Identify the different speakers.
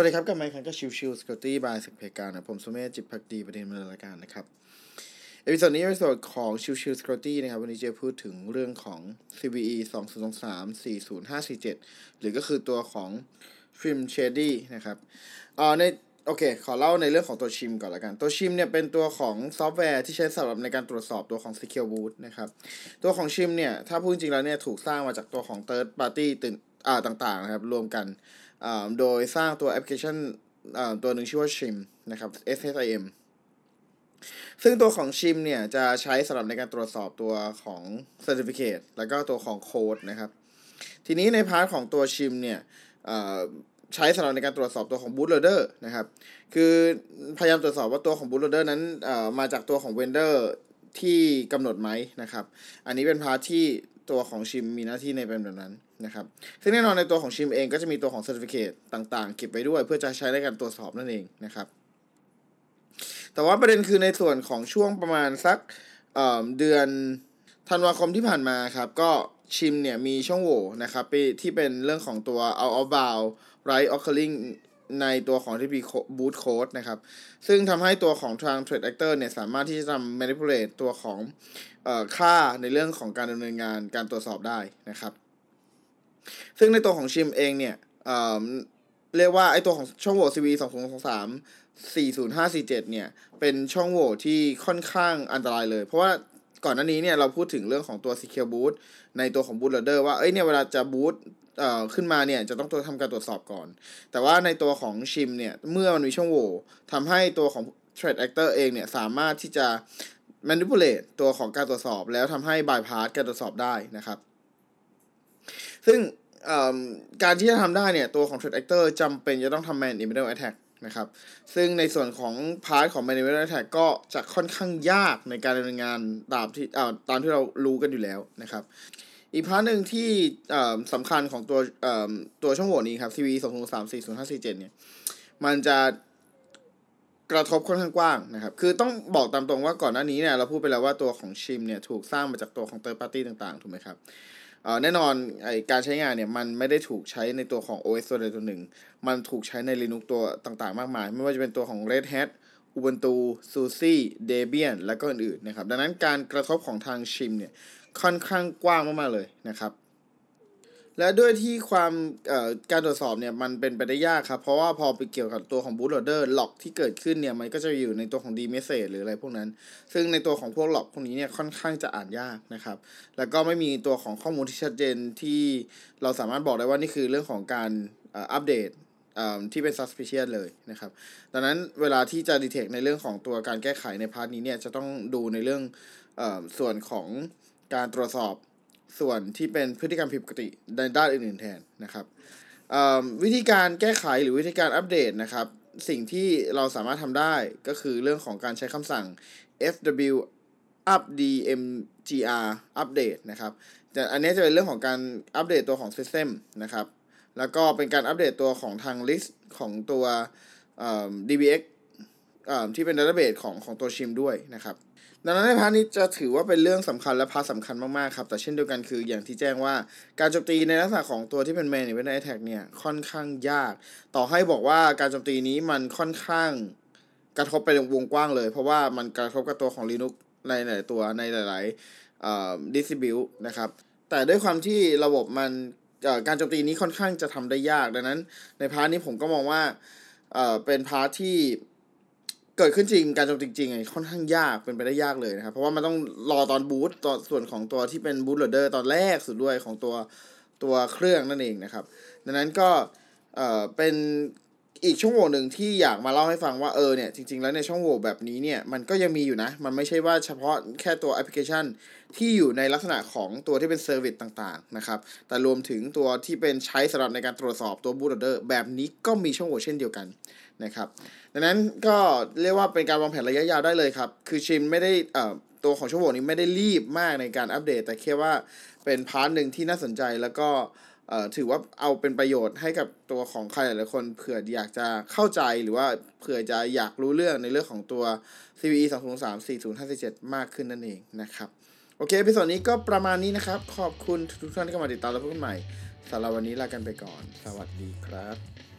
Speaker 1: วัสดีครับกับไมค์คันก็ชิวชิวสกอตตี้บายสิกเพกานะผมสุเมธจิตพักดีประเด็นมรายการนะครับ เอพิโซดนี้เอพิโซดของชิวชิวสกอตตี้นะครับ วันนี้จะพูดถึงเรื่องของ CVE 2 0 2 3 4 0 5 4 7 หรือก็คือตัวของ Trim Shady นะครับอ่าในโอเค ขอเล่าในเรื่องของตัวชิมก่อนละกัน ตัวชิมเนี่ยเป็นตัวของซอฟต์แวร์ที่ใช้สำหรับในการตรวจสอบตัวของ Secure Boot นะครับ ตัวของชิมเนี่ย ถ้าพูดจริงแล้วเนี่ย ถูกสร้างมาจากตัวของ Third Party ตื่นอ่าต่างๆนะครับ รวมกัน โดยสร้างตัวแอปพลิเคชันอ่าตัวหนึ่งชื่อว่า Shim นะครับ S H I M ซึ่งตัวของ shim เนี่ยจะใช้สำหรับในการตรวจสอบตัวของ Certificate แล้วก็ตัวของโค้ดนะครับ ทีนี้ใน part ของตัว shim เนี่ยใช้สำหรับในการตรวจสอบตัวของ bootloader นะครับ คือพยายามตรวจสอบว่าตัวของ bootloader นั้นมาจากตัวของ vendor ที่กำหนดไหมนะครับ อันนี้เป็นพาร์ทที่ตัวของชิมมีหน้าที่ในเป็นแบบนั้น นะครับซึ่งแน่นอนในตัวของชิมเองก็จะมีตัวของ Certificate ต่างๆ เก็บไว้ด้วย เพื่อจะใช้ในการตรวจสอบนั่นเองนะครับ แต่ว่าประเด็นคือในส่วนของช่วงประมาณสักเเดือนธันวาคมที่ผ่านมาครับก็ชิมเนี่ยมีช่องโหว่นะครับที่เป็นเรื่องของตัว out of bound right occurring ในตัวของที่มี boot code นะครับ ซึ่งทำให้ตัวของทาง trade actor เนี่ยสามารถที่จะทำ manipulate ตัวของอค่าในเรื่องของการดำเนินงานการตรวจสอบได้นะครับ ซึ่งในตัวของชิมเองเนี่ยเเรียกว่าไอตัวของช่องโหว่ CV 2 0 2 3 4 0 5 4 7เนี่ยเป็นช่องโหว่ที่ค่อนข้างอันตรายเลย เพราะว่าก่อนหน้านี้เนี่ยเราพูดถึงเรื่องของตัว secure boot ในตัวของ bootloader ว่าเอ้ยเนี่ยเวลาจะ boot เอ่อขึ้นมาเนี่ยจะต้องตัวทำการตรวจสอบก่อน แต่ว่าในตัวของชิมเนี่ยเมื่อมันมีช่องโหว่ทำให้ตัวของ trade actor เองเนี่ยสามารถที่จะ manipulate ตัวของการตรวจสอบ แล้วทำให้ bypass การตรวจสอบได้นะครับ ซึ่ง การที่จะทำได้เนี่ย ตัวของ trade actor จำเป็นจะต้องทำ man in middle attack นะครับ ซึ่งในส่วนของพาร์ทของ man in middle attack ก็จะค่อนข้างยากในการดำเนินงานตามที่ตามที่เรารู้กันอยู่แล้วนะครับ อีก part หนึ่งที่สำคัญของตัวตัวช่องโหว่นี้ครับ CVE สองศูนย์สามสี่ศูนย์ห้าสี่เจ็ดเนี่ย มันจะกระทบค่อนข้างกว้างนะครับ คือต้องบอกตามตรงว่าก่อนหน้านี้เนี่ยเราพูดไปแล้วว่าตัวของ shim เนี่ยถูกสร้างมาจากตัวของ third party ต่างๆ ถูกไหมครับ แน่นอนไอการใช้งานเนี่ยมันไม่ได้ถูกใช้ในตัวของ OS ตัวใดตัวหนึ่ง มันถูกใช้ใน Linux ตัวต่างๆ มากมาย ไม่ว่าจะเป็นตัวของ Red Hat Ubuntu SUSE Debian และก็อื่นๆนะครับ ดังนั้นการกระทบของทาง shim เนี่ยค่อนข้างกว้างมากๆเลยนะครับ และด้วยที่ความการตรวจสอบเนี่ยมันเป็นไปได้ยากครับ เพราะว่าพอไปเกี่ยวกับตัวของ bootloader ล็อกที่เกิดขึ้นเนี่ยมันก็จะอยู่ในตัวของ d message หรืออะไรพวกนั้น ซึ่งในตัวของพวกล็อกพวกนี้เนี่ยค่อนข้างจะอ่านยากนะครับ แล้วก็ไม่มีตัวของข้อมูลที่ชัดเจนที่เราสามารถบอกได้ว่านี่คือเรื่องของการอัปเดตที่เป็น suspicious เลยนะครับ ดังนั้นเวลาที่จะ detect ในเรื่องของตัวการแก้ไขในพาร์ทนี้เนี่ยจะต้องดูในเรื่องอส่วนของการตรวจสอบ ส่วนที่เป็นพฤติกรรมผิดปกติในด้านอื่นๆแทนนะครับวิธีการแก้ไขหรือวิธีการอัปเดตนะครับ สิ่งที่เราสามารถทำได้ก็คือเรื่องของการใช้คำสั่ง fw updmgr update นะครับแต่อันนี้จะเป็นเรื่องของการอัปเดตตัวของ system นะครับ แล้วก็เป็นการอัปเดตตัวของทาง list ของตัว dbx ที่เป็น database ของของตัว shim ด้วยนะครับ ดังนั้นใน part นี้จะถือว่าเป็นเรื่องสำคัญและ part สำคัญมากๆครับ แต่เช่นเดียวกันคืออย่างที่แจ้งว่าการโจมตีในลักษณะของตัวที่เป็น man หรือเป็น attack เนี่ยค่อนข้างยาก ต่อให้บอกว่าการโจมตีนี้มันค่อนข้างกระทบไปวงกว้างเลย เพราะว่ามันกระทบกับตัวของ Linux ในหลายตัวในหลายๆ distribution นะครับ แต่ด้วยความที่ระบบมันการโจมตีนี้ค่อนข้างจะทำได้ยาก ดังนั้นใน part นี้ผมก็มองว่าเป็น part ที่ เกิดขึ้นจริงการโจมจริงๆค่อนข้างยากเป็นไปได้ยากเลยนะครับ เพราะว่ามันต้องรอตอนบูตตอนส่วนของตัวที่เป็น bootloader ตอนแรกสุดด้วยของตัวตัวเครื่องนั่นเองนะครับ ดังนั้นก็เอ่อเป็น อีกช่องโหว่หนึ่งที่อยากมาเล่าให้ฟังว่าเออเนี่ยจริง ๆ แล้วในช่องโหว่แบบนี้เนี่ยมันก็ยังมีอยู่นะ มันไม่ใช่ว่าเฉพาะแค่ตัวแอปพลิเคชัน ที่อยู่ในลักษณะของตัวที่เป็น service ต่างๆนะครับแต่รวมถึงตัวที่เป็นใช้สำหรับในการตรวจสอบตัว bootloader แบบนี้ก็มีช่องโหว่เช่นเดียวกันนะครับดังนั้นก็เรียกว่าเป็นการวางแผนระยะยาวได้เลยครับคือ Shim ไม่ได้เอ่อตัวของช่องโหว่นี้ไม่ได้รีบมากในการอัปเดต แต่แค่ว่าเป็น part หนึ่งที่น่าสนใจแล้วก็ เอ่อถือว่าเอาเป็นประโยชน์ให้กับตัวของใครหลายคนเผื่ออยากจะเข้าใจหรือว่าเผื่อจะอยากรู้เรื่องในเรื่องของตัว CVE 2 0 3 4 0 5 7 มากขึ้นนั่นเองนะครับ โอเคพิสดนี้ก็ประมาณนี้นะครับ ขอบคุณทุกท่านที่เข้ามาติดตามและพบกันใหม่สำหรับวันนี้ลากันไปก่อน สวัสดีครับ